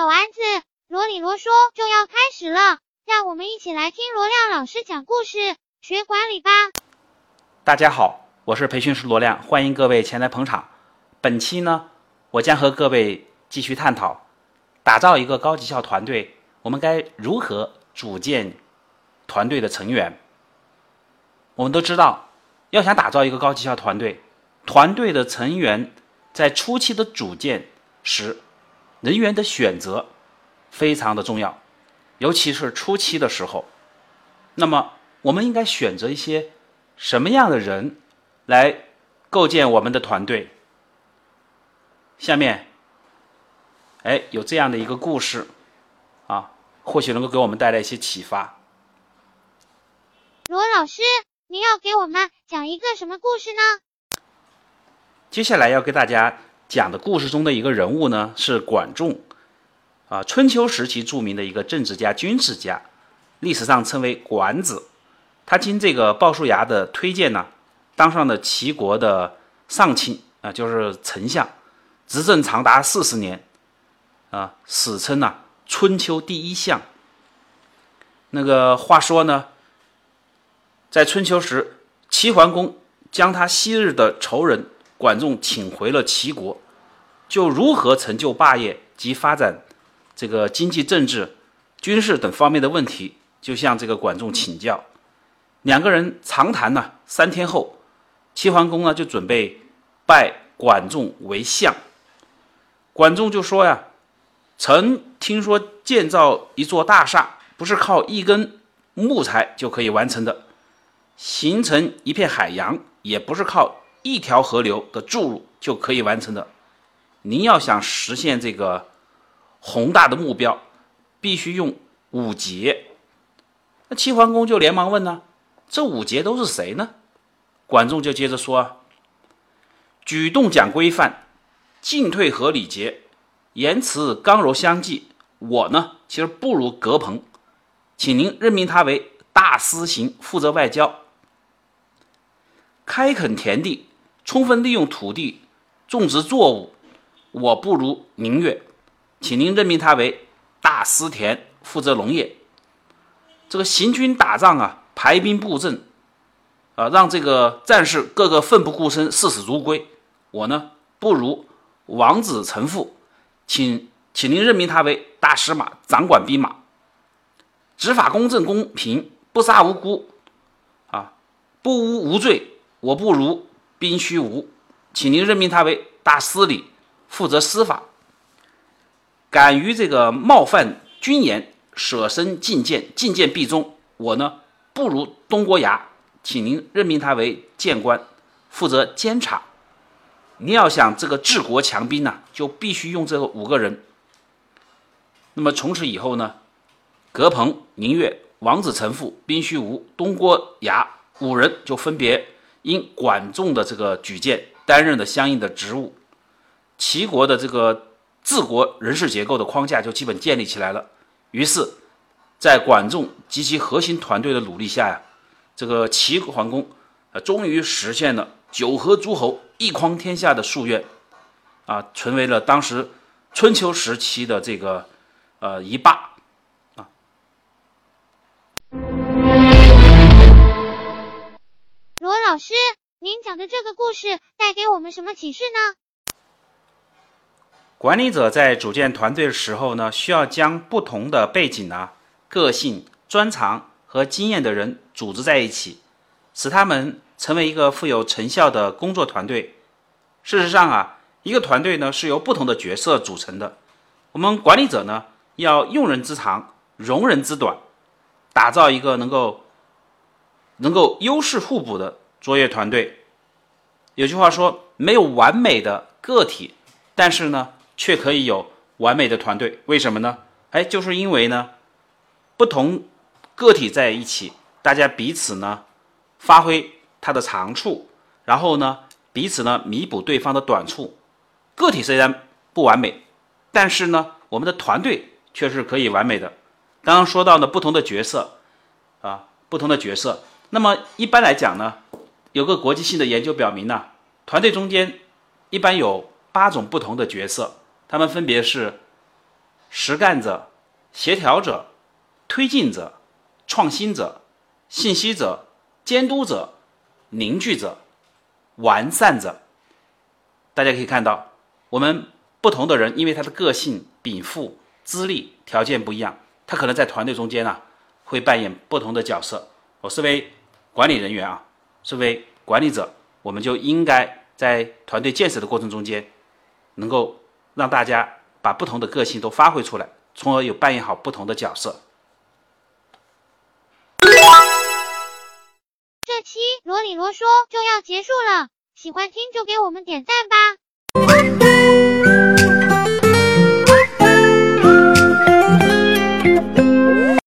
小丸子，罗里罗说就要开始了，让我们一起来听罗亮老师讲故事，学管理吧。大家好，我是培训师罗亮，欢迎各位前来捧场。本期呢，我将和各位继续探讨，打造一个高绩效团队，我们该如何组建团队的成员？我们都知道，要想打造一个高绩效团队，团队的成员在初期的组建时。人员的选择非常的重要，尤其是初期的时候。那么，我们应该选择一些什么样的人来构建我们的团队？下面，哎，有这样的一个故事啊，或许能够给我们带来一些启发。罗老师，您要给我们讲一个什么故事呢？接下来要给大家。讲的故事中的一个人物呢，是管仲，啊，春秋时期著名的一个政治家、军事家，历史上称为管子。他经这个鲍叔牙的推荐呢，当上了齐国的上卿，啊，就是丞相，执政长达四十年，啊，史称呢春秋第一相。那个话说呢，在春秋时，齐桓公将他昔日的仇人。管仲请回了齐国，就如何成就霸业及发展这个经济、政治、军事等方面的问题，就向这个管仲请教。两个人长谈呢，三天后，齐桓公呢就准备拜管仲为相。管仲就说呀：“臣听说建造一座大厦，不是靠一根木材就可以完成的；形成一片海洋，也不是靠。”一条河流的注入就可以完成的。您要想实现这个宏大的目标，必须用五节。那齐桓公就连忙问呢：“这五节都是谁呢？”管仲就接着说：“举动讲规范，进退合礼节，言辞刚柔相济。我呢，其实不如葛鹏，请您任命他为大司行，负责外交，开垦田地。”充分利用土地种植作物，我不如明月，请您任命他为大司田，负责农业。这个行军打仗啊，排兵布阵，啊，让这个战士个个奋不顾身，视死如归。我呢，不如王子成父，请请您任命他为大司马，掌管兵马，执法公正公平，不杀无辜，啊，不诬无罪。我不如。宾虚无，请您任命他为大司礼，负责司法。敢于这个冒犯军言，舍身进谏，进谏必忠。我呢，不如东郭牙，请您任命他为谏官，负责监察。你要想这个治国强兵呢，就必须用这五个人。那么从此以后呢，葛鹏、宁越、王子成父、宾虚无、东郭牙五人就分别。因管仲的这个举荐，担任的相应的职务，齐国的这个治国人事结构的框架就基本建立起来了。于是，在管仲及其核心团队的努力下呀，这个齐桓公啊，终于实现了九合诸侯、一匡天下的夙愿，啊，成为了当时春秋时期的这个呃一霸。师，您讲的这个故事带给我们什么启示呢？管理者在组建团队的时候呢，需要将不同的背景啊、个性、专长和经验的人组织在一起，使他们成为一个富有成效的工作团队。事实上啊，一个团队呢是由不同的角色组成的。我们管理者呢要用人之长，容人之短，打造一个能够能够优势互补的。卓越团队，有句话说，没有完美的个体，但是呢，却可以有完美的团队。为什么呢？哎，就是因为呢，不同个体在一起，大家彼此呢，发挥他的长处，然后呢，彼此呢，弥补对方的短处。个体虽然不完美，但是呢，我们的团队却是可以完美的。刚刚说到呢，不同的角色，啊，不同的角色。那么一般来讲呢？有个国际性的研究表明呢，团队中间一般有八种不同的角色，他们分别是实干者、协调者、推进者、创新者、信息者、监督者、凝聚者、完善者。大家可以看到，我们不同的人，因为他的个性、禀赋、资历、条件不一样，他可能在团队中间呢，会扮演不同的角色。我身为管理人员啊，身为管理者，我们就应该在团队建设的过程中间，能够让大家把不同的个性都发挥出来，从而有扮演好不同的角色。这期啰里啰嗦就要结束了，喜欢听就给我们点赞吧。